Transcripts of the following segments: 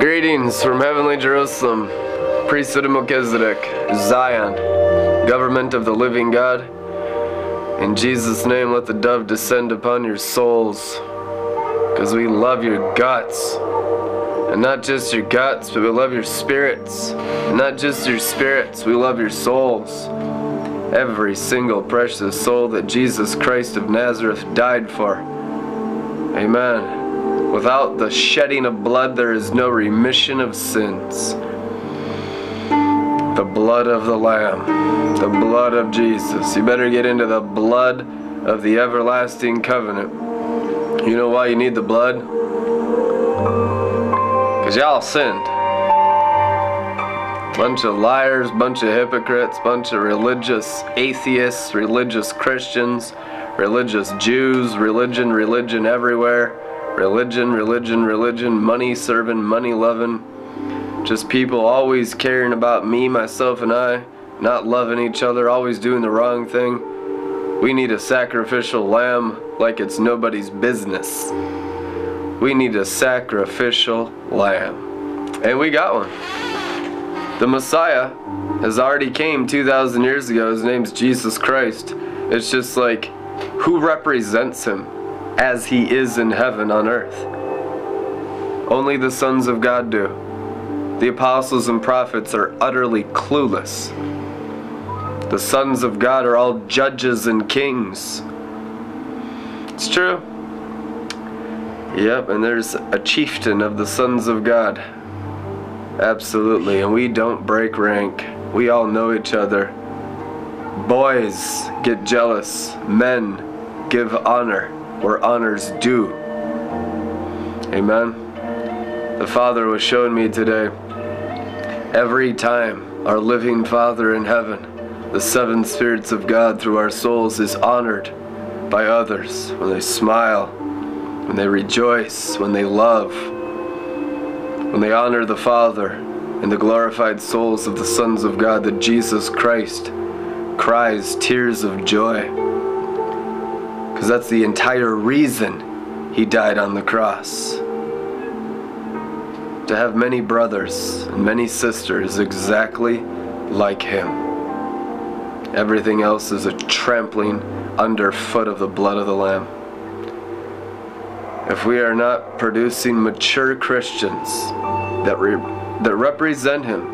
Greetings from heavenly Jerusalem, priesthood of Melchizedek, Zion, government of the living God. In Jesus' name, let the dove descend upon your souls, because we love your guts. And not just your guts, but we love your spirits. And not just your spirits, we love your souls. Every single precious soul that Jesus Christ of Nazareth died for. Amen. Without the shedding of blood, there is no remission of sins. The blood of the Lamb, the blood of Jesus. You better get into the blood of the everlasting covenant. You know why you need the blood? Because y'all sinned. Bunch of liars, bunch of hypocrites, bunch of religious atheists, religious Christians, religious Jews, religion, religion everywhere religion, religion, religion, money serving, money loving. Just people always caring about me, myself, and I, not loving each other, always doing the wrong thing. We need a sacrificial lamb like it's nobody's business. We need a sacrificial lamb. And we got one. The Messiah has already came 2,000 years ago. His name's Jesus Christ. It's just like, who represents him? As he is in heaven on earth. Only the sons of God do. The apostles and prophets are utterly clueless. The sons of God are all judges and kings. It's true. Yep, and there's a chieftain of the sons of God. Absolutely, and we don't break rank. We all know each other. Boys get jealous, men give honor where honors due. Amen. The Father was showing me today every time our living Father in heaven, the seven spirits of God through our souls, is honored by others when they smile, when they rejoice, when they love, when they honor the Father and the glorified souls of the sons of God, that Jesus Christ cries tears of joy because that's the entire reason he died on the cross. To have many brothers and many sisters exactly like him. Everything else is a trampling underfoot of the blood of the Lamb. If we are not producing mature Christians that, re- that represent him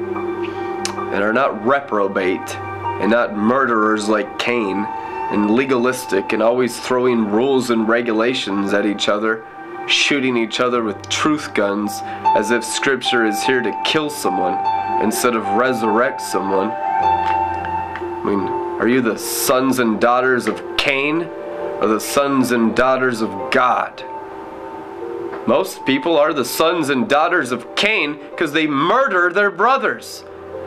and are not reprobate and not murderers like Cain, and legalistic and always throwing rules and regulations at each other, shooting each other with truth guns as if scripture is here to kill someone instead of resurrect someone. I mean, are you the sons and daughters of Cain or the sons and daughters of God? Most people are the sons and daughters of Cain because they murder their brothers.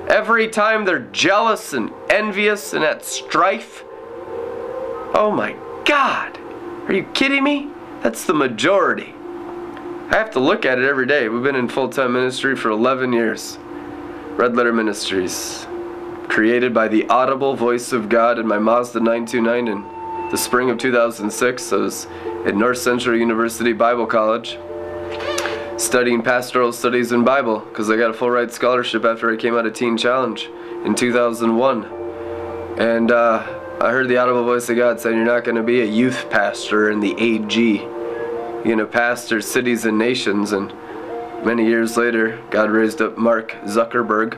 Every time they're jealous and envious and at strife, Oh my God! Are you kidding me? That's the majority. I have to look at it every day. We've been in full time ministry for 11 years. Red Letter Ministries, created by the audible voice of God in my Mazda 929 in the spring of 2006. I was at North Central University Bible College studying pastoral studies and Bible because I got a full ride scholarship after I came out of Teen Challenge in 2001. And uh, I heard the audible voice of God saying, You're not going to be a youth pastor in the AG. You're going to pastor cities and nations. And many years later, God raised up Mark Zuckerberg,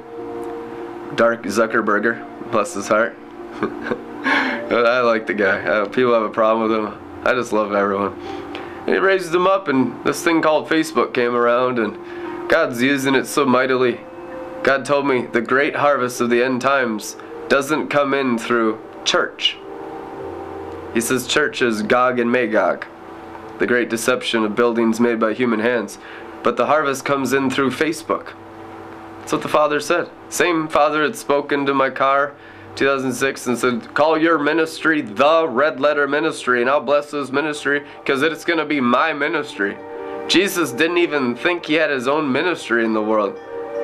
Dark Zuckerberger, bless his heart. I like the guy. Uh, people have a problem with him. I just love everyone. And he raised him up, and this thing called Facebook came around, and God's using it so mightily. God told me the great harvest of the end times doesn't come in through church. He says church is Gog and Magog, the great deception of buildings made by human hands. But the harvest comes in through Facebook. That's what the Father said. Same Father had spoken to my car 2006 and said, Call your ministry the Red Letter Ministry, and I'll bless this ministry because it's going to be my ministry. Jesus didn't even think he had his own ministry in the world.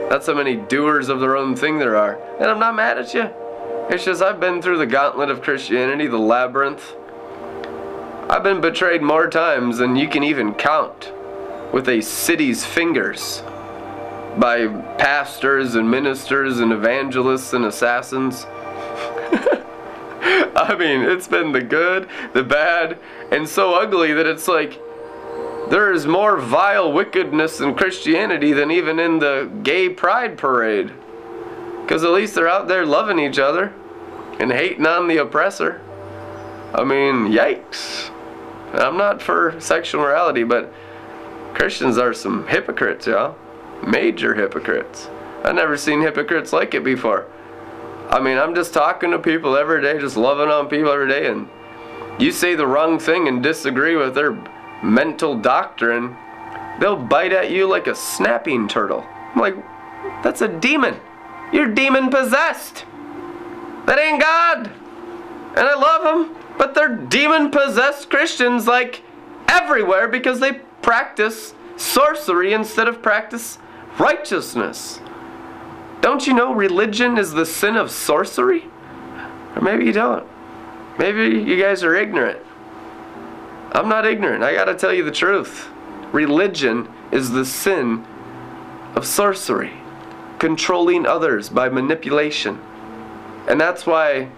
That's how many doers of their own thing there are. And I'm not mad at you. It's just I've been through the gauntlet of Christianity, the labyrinth. I've been betrayed more times than you can even count with a city's fingers. by pastors and ministers and evangelists and assassins. I mean, it's been the good, the bad, and so ugly that it's like there is more vile wickedness in Christianity than even in the gay pride parade. Because at least they're out there loving each other and hating on the oppressor. I mean, yikes. I'm not for sexual morality, but Christians are some hypocrites, y'all. Major hypocrites. I've never seen hypocrites like it before. I mean, I'm just talking to people every day, just loving on people every day, and you say the wrong thing and disagree with their mental doctrine, they'll bite at you like a snapping turtle. I'm like, that's a demon. You're demon possessed. That ain't God. And I love them, but they're demon possessed Christians like everywhere because they practice sorcery instead of practice righteousness. Don't you know religion is the sin of sorcery? Or maybe you don't. Maybe you guys are ignorant. I'm not ignorant. I got to tell you the truth. Religion is the sin of sorcery, controlling others by manipulation. And that's why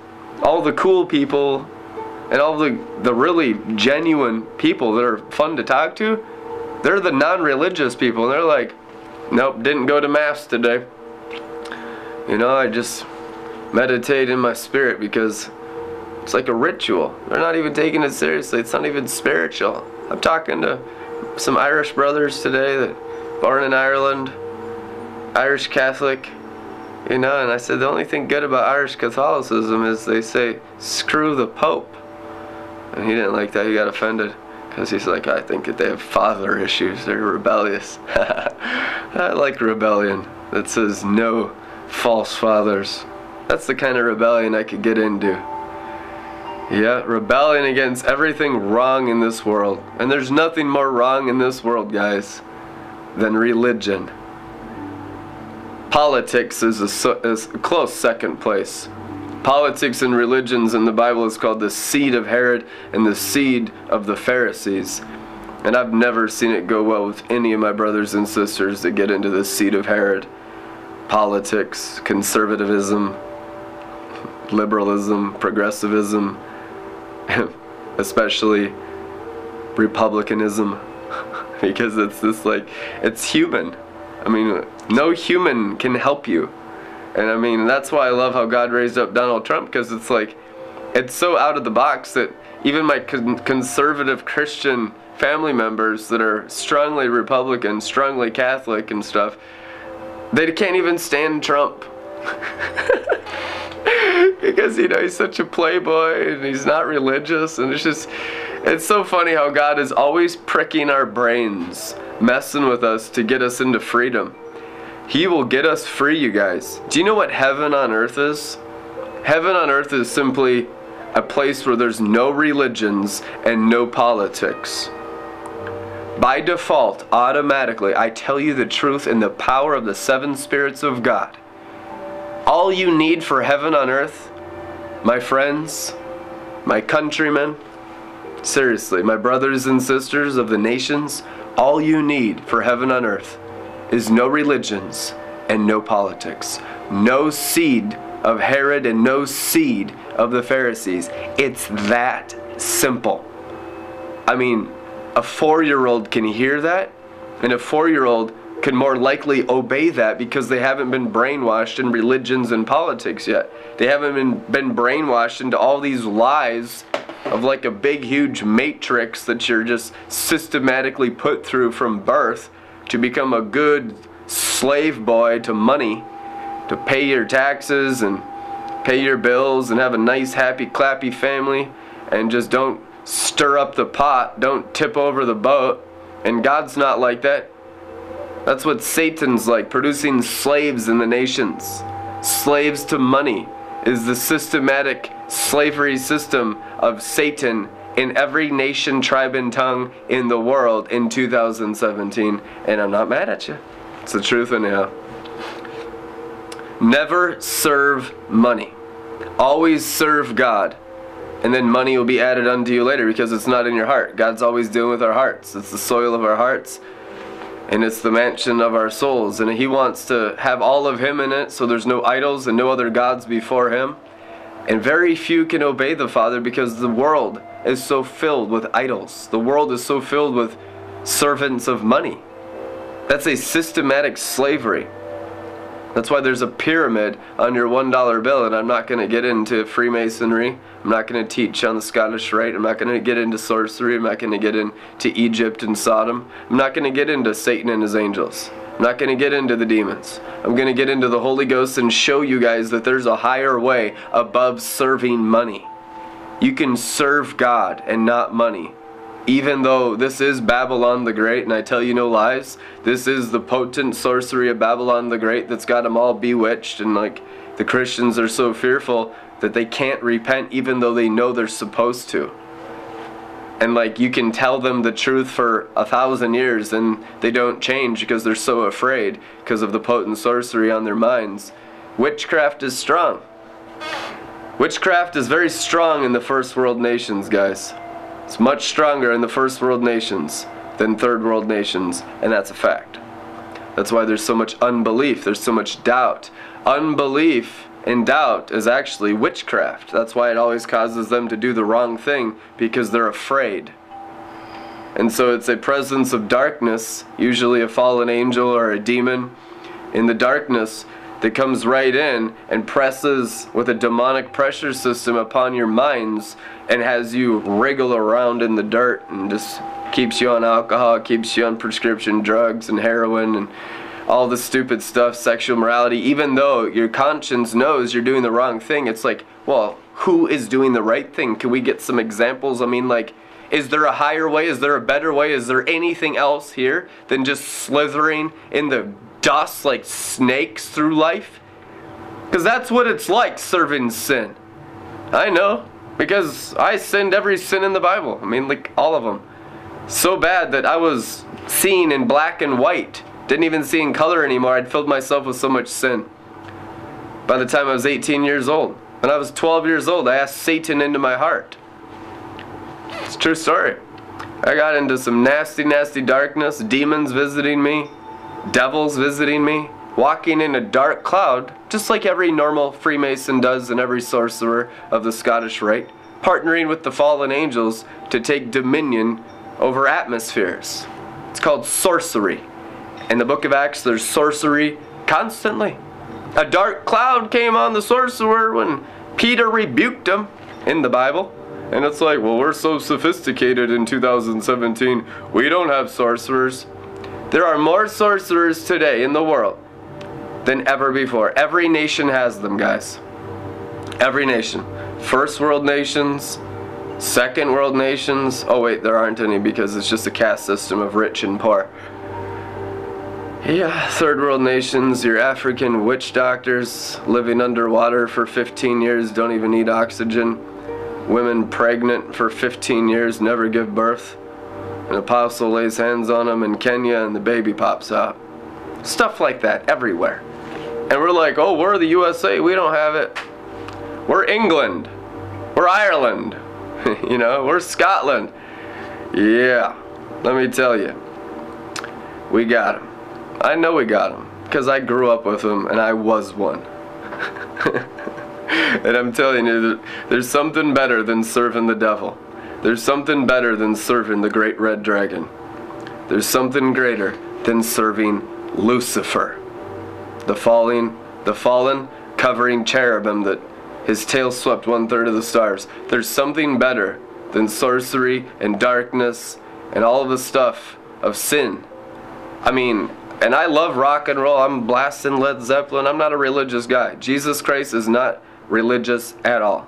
all the cool people and all the, the really genuine people that are fun to talk to, they're the non religious people. And they're like, nope, didn't go to Mass today. You know, I just meditate in my spirit because it's like a ritual. They're not even taking it seriously. It's not even spiritual. I'm talking to some Irish brothers today that born in Ireland, Irish Catholic, you know, and I said the only thing good about Irish Catholicism is they say screw the Pope. And he didn't like that. He got offended because he's like, I think that they have father issues. They're rebellious. I like rebellion that says no false fathers. That's the kind of rebellion I could get into. Yeah, rebellion against everything wrong in this world. And there's nothing more wrong in this world, guys, than religion. Politics is a, is a close second place. Politics and religions in the Bible is called the seed of Herod and the seed of the Pharisees. And I've never seen it go well with any of my brothers and sisters that get into the seed of Herod. Politics, conservatism, liberalism, progressivism, especially republicanism because it's this like it's human i mean no human can help you. And i mean that's why i love how god raised up donald trump because it's like it's so out of the box that even my con- conservative christian family members that are strongly republican strongly catholic and stuff they can't even stand trump. Because you know he's such a playboy and he's not religious and it's just it's so funny how God is always pricking our brains, messing with us to get us into freedom. He will get us free, you guys. Do you know what heaven on earth is? Heaven on earth is simply a place where there's no religions and no politics. By default, automatically, I tell you the truth in the power of the seven spirits of God. All you need for heaven on earth my friends, my countrymen, seriously, my brothers and sisters of the nations, all you need for heaven on earth is no religions and no politics, no seed of Herod and no seed of the Pharisees. It's that simple. I mean, a four year old can hear that, and a four year old can more likely obey that because they haven't been brainwashed in religions and politics yet. They haven't been, been brainwashed into all these lies of like a big, huge matrix that you're just systematically put through from birth to become a good slave boy to money, to pay your taxes and pay your bills and have a nice, happy, clappy family and just don't stir up the pot, don't tip over the boat. And God's not like that. That's what Satan's like, producing slaves in the nations. Slaves to money is the systematic slavery system of Satan in every nation, tribe, and tongue in the world in 2017. And I'm not mad at you. It's the truth anyhow. Never serve money. Always serve God. And then money will be added unto you later because it's not in your heart. God's always dealing with our hearts. It's the soil of our hearts. and it's the mansion of our souls. And He wants to have all of Him in it, so there's no idols and no other gods before Him. And very few can obey the Father because the world is so filled with idols. The world is so filled with servants of money. That's a systematic slavery. That's why there's a pyramid on your $1 bill, and I'm not going to get into Freemasonry. I'm not going to teach on the Scottish Rite. I'm not going to get into sorcery. I'm not going to get into Egypt and Sodom. I'm not going to get into Satan and his angels. I'm not going to get into the demons. I'm going to get into the Holy Ghost and show you guys that there's a higher way above serving money. You can serve God and not money even though this is Babylon the Great, and I tell you no lies, this is the potent sorcery of Babylon the Great that's got them all bewitched, and like the Christians are so fearful that they can't repent even though they know they're supposed to. And like you can tell them the truth for a thousand years and they don't change because they're so afraid because of the potent sorcery on their minds. Witchcraft is strong. Witchcraft is very strong in the first world nations, guys. It's much stronger in the first world nations than third world nations, and that's a fact. That's why there's so much unbelief, there's so much doubt. Unbelief and doubt is actually witchcraft. That's why it always causes them to do the wrong thing because they're afraid. And so it's a presence of darkness, usually a fallen angel or a demon, in the darkness that comes right in and presses with a demonic pressure system upon your minds and has you wriggle around in the dirt and just keeps you on alcohol, keeps you on prescription drugs and heroin and all the stupid stuff, sexual morality, even though your conscience knows you're doing the wrong thing. It's like, well, who is doing the right thing? Can we get some examples? I mean, like, is there a higher way? Is there a better way? Is there anything else here than just slithering in the dust like snakes through life? Because that's what it's like serving sin. I know, because I sinned every sin in the Bible. I mean, like all of them. So bad that I was seen in black and white. Didn't even see in color anymore. I'd filled myself with so much sin. By the time I was 18 years old. When I was 12 years old, I asked Satan into my heart. It's a true story. I got into some nasty, nasty darkness, demons visiting me, devils visiting me, walking in a dark cloud, just like every normal Freemason does and every sorcerer of the Scottish Rite, partnering with the fallen angels to take dominion over atmospheres. It's called sorcery. In the book of Acts, there's sorcery constantly. A dark cloud came on the sorcerer when Peter rebuked him in the Bible. And it's like, well, we're so sophisticated in 2017. We don't have sorcerers. There are more sorcerers today in the world than ever before. Every nation has them, guys. Every nation. First world nations, second world nations. Oh, wait, there aren't any because it's just a caste system of rich and poor. Yeah, third world nations, your African witch doctors living underwater for 15 years, don't even need oxygen. Women pregnant for 15 years, never give birth. An apostle lays hands on them in Kenya and the baby pops out. Stuff like that everywhere. And we're like, oh, we're the USA. We don't have it. We're England. We're Ireland. you know, we're Scotland. Yeah, let me tell you. We got them. I know we got them because I grew up with them and I was one. and I'm telling you, there's something better than serving the devil. There's something better than serving the great red dragon. There's something greater than serving Lucifer the falling, the fallen covering cherubim that his tail swept one third of the stars. There's something better than sorcery and darkness and all the stuff of sin. I mean, and I love rock and roll. I'm blasting Led Zeppelin. I'm not a religious guy. Jesus Christ is not religious at all.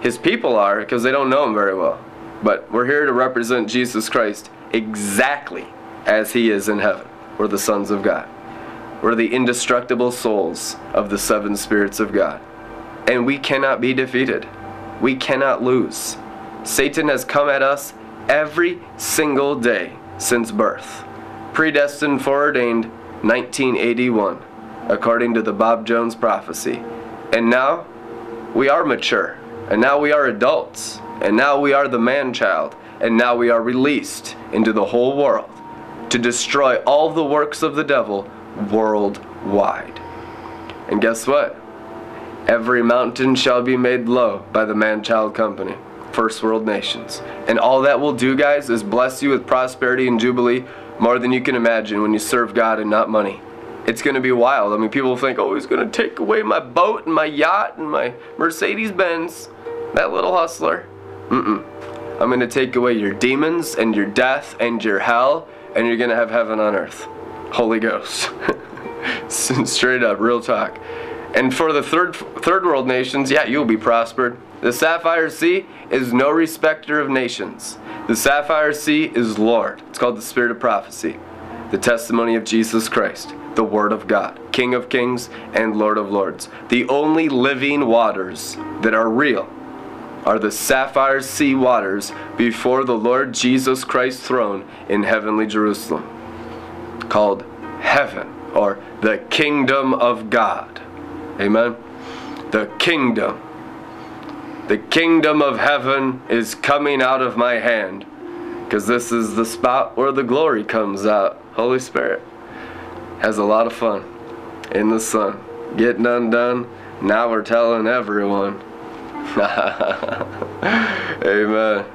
His people are because they don't know him very well. But we're here to represent Jesus Christ exactly as he is in heaven. We're the sons of God. We're the indestructible souls of the seven spirits of God. And we cannot be defeated. We cannot lose. Satan has come at us every single day since birth. Predestined, foreordained, 1981, according to the Bob Jones prophecy. And now we are mature. And now we are adults. And now we are the man child. And now we are released into the whole world to destroy all the works of the devil worldwide. And guess what? Every mountain shall be made low by the man child company, first world nations. And all that will do, guys, is bless you with prosperity and jubilee more than you can imagine when you serve God and not money. It's going to be wild. I mean, people think, oh, he's going to take away my boat and my yacht and my Mercedes Benz. That little hustler. Mm-mm. I'm going to take away your demons and your death and your hell, and you're going to have heaven on earth. Holy Ghost. Straight up, real talk. And for the third third world nations, yeah, you'll be prospered. The sapphire sea is no respecter of nations. The sapphire sea is Lord. It's called the spirit of prophecy, the testimony of Jesus Christ, the word of God, King of kings and Lord of lords. The only living waters that are real are the sapphire sea waters before the Lord Jesus Christ's throne in heavenly Jerusalem, called heaven or the kingdom of God. Amen. The kingdom. The kingdom of heaven is coming out of my hand because this is the spot where the glory comes out. Holy Spirit has a lot of fun in the sun. Getting undone. Now we're telling everyone. Amen.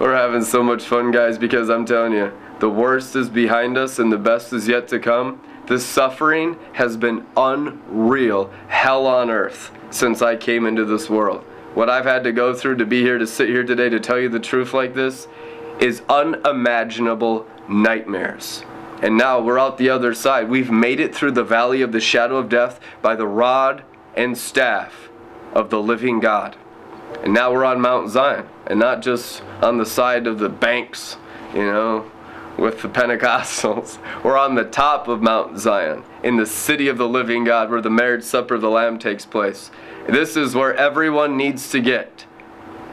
We're having so much fun, guys, because I'm telling you, the worst is behind us and the best is yet to come. The suffering has been unreal, hell on earth, since I came into this world. What I've had to go through to be here, to sit here today, to tell you the truth like this, is unimaginable nightmares. And now we're out the other side. We've made it through the valley of the shadow of death by the rod and staff of the living God. And now we're on Mount Zion, and not just on the side of the banks, you know, with the Pentecostals. We're on the top of Mount Zion, in the city of the living God, where the marriage supper of the Lamb takes place. This is where everyone needs to get.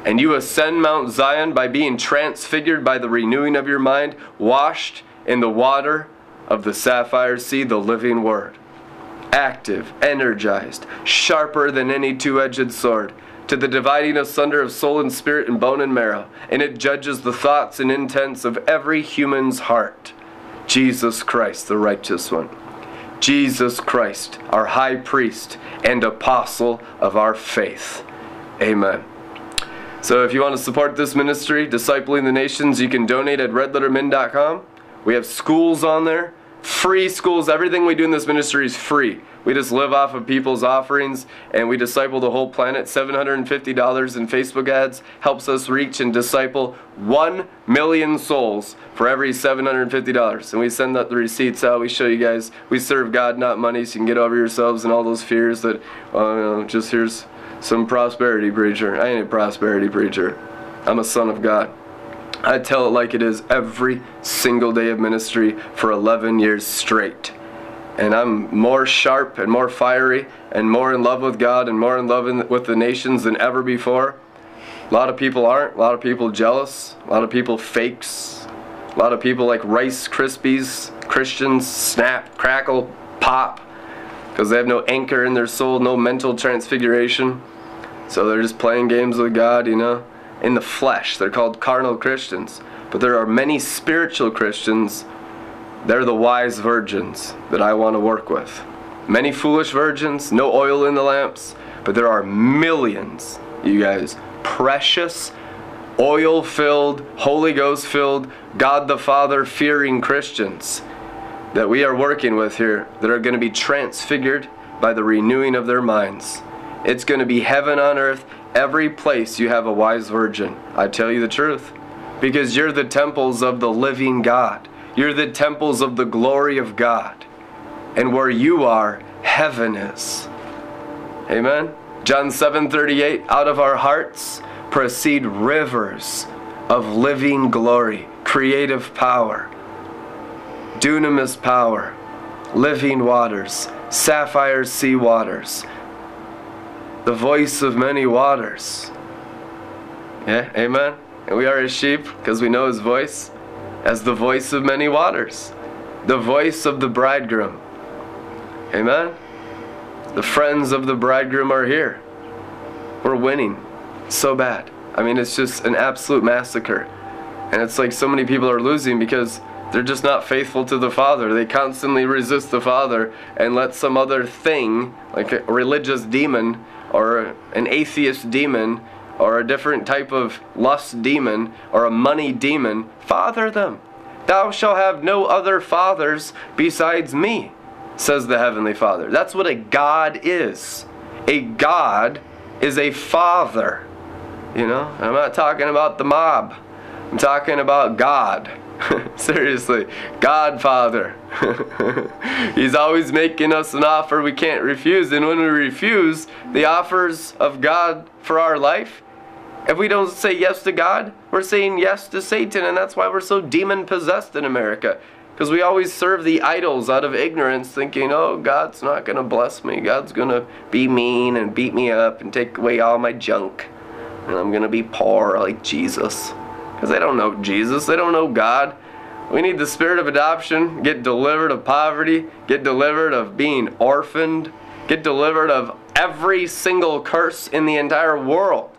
And you ascend Mount Zion by being transfigured by the renewing of your mind, washed in the water of the sapphire sea, the living word. Active, energized, sharper than any two edged sword to the dividing asunder of soul and spirit and bone and marrow, and it judges the thoughts and intents of every human's heart. Jesus Christ, the righteous one. Jesus Christ, our high priest and apostle of our faith. Amen. So if you want to support this ministry, Discipling the Nations, you can donate at redlettermin.com. We have schools on there, free schools. Everything we do in this ministry is free. We just live off of people's offerings and we disciple the whole planet. $750 in Facebook ads helps us reach and disciple 1 million souls for every $750. And we send out the receipts out. We show you guys we serve God, not money, so you can get over yourselves and all those fears that, uh, just here's some prosperity preacher. I ain't a prosperity preacher. I'm a son of God. I tell it like it is every single day of ministry for 11 years straight and I'm more sharp and more fiery and more in love with God and more in love in, with the nations than ever before. A lot of people aren't. A lot of people jealous. A lot of people fakes. A lot of people like Rice Krispies, Christians, snap, crackle, pop, because they have no anchor in their soul, no mental transfiguration. So they're just playing games with God, you know, in the flesh. They're called carnal Christians. But there are many spiritual Christians they're the wise virgins that I want to work with. Many foolish virgins, no oil in the lamps, but there are millions, you guys, precious, oil filled, Holy Ghost filled, God the Father fearing Christians that we are working with here that are going to be transfigured by the renewing of their minds. It's going to be heaven on earth, every place you have a wise virgin. I tell you the truth. Because you're the temples of the living God. You're the temples of the glory of God. And where you are, heaven is. Amen. John 7:38 out of our hearts proceed rivers of living glory, creative power, dunamis power, living waters, sapphire sea waters, the voice of many waters. Yeah, amen. And we are his sheep because we know his voice as the voice of many waters, the voice of the bridegroom. Amen? The friends of the bridegroom are here. We're winning so bad. I mean, it's just an absolute massacre. And it's like so many people are losing because They're just not faithful to the Father. They constantly resist the Father and let some other thing, like a religious demon or an atheist demon or a different type of lust demon or a money demon, father them. Thou shalt have no other fathers besides me, says the Heavenly Father. That's what a God is. A God is a father. You know, I'm not talking about the mob, I'm talking about God. Seriously, Godfather. He's always making us an offer we can't refuse. And when we refuse the offers of God for our life, if we don't say yes to God, we're saying yes to Satan. And that's why we're so demon possessed in America. Because we always serve the idols out of ignorance, thinking, oh, God's not going to bless me. God's going to be mean and beat me up and take away all my junk. And I'm going to be poor like Jesus because they don't know Jesus, they don't know God. We need the spirit of adoption, get delivered of poverty, get delivered of being orphaned, get delivered of every single curse in the entire world.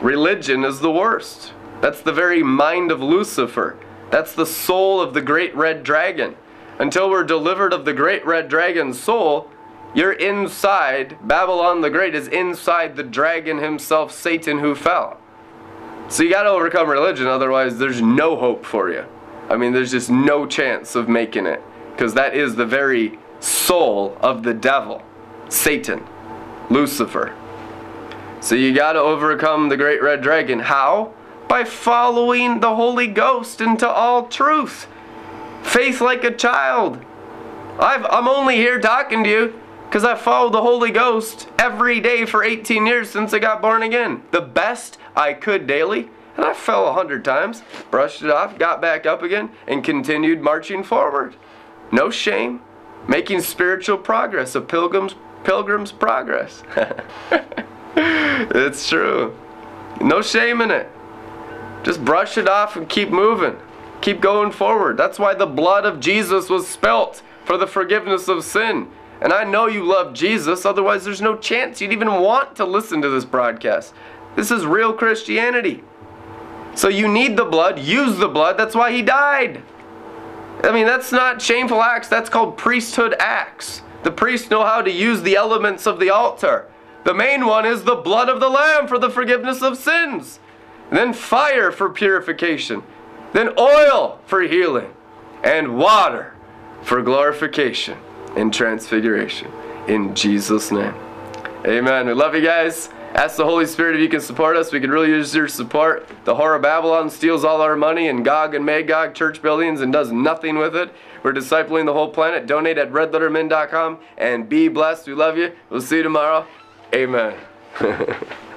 Religion is the worst. That's the very mind of Lucifer. That's the soul of the great red dragon. Until we're delivered of the great red dragon's soul, you're inside, Babylon the Great is inside the dragon himself, Satan, who fell. So you got to overcome religion, otherwise, there's no hope for you. I mean, there's just no chance of making it because that is the very soul of the devil, Satan, Lucifer. So you got to overcome the great red dragon. How? By following the Holy Ghost into all truth. Faith like a child. I've, I'm only here talking to you because I followed the Holy Ghost every day for 18 years since I got born again. The best I could daily, and I fell a hundred times, brushed it off, got back up again, and continued marching forward. No shame, making spiritual progress, a pilgrim's pilgrim's progress. it's true. No shame in it. Just brush it off and keep moving. Keep going forward. That's why the blood of Jesus was spilt for the forgiveness of sin. And I know you love Jesus, otherwise, there's no chance you'd even want to listen to this broadcast. This is real Christianity. So you need the blood, use the blood. That's why he died. I mean, that's not shameful acts, that's called priesthood acts. The priests know how to use the elements of the altar. The main one is the blood of the Lamb for the forgiveness of sins. And then fire for purification. Then oil for healing. And water for glorification and transfiguration. In Jesus' name. Amen. We love you guys. Ask the Holy Spirit if you can support us. We could really use your support. The Whore of Babylon steals all our money and Gog and Magog church buildings and does nothing with it. We're discipling the whole planet. Donate at redlettermin.com and be blessed. We love you. We'll see you tomorrow. Amen.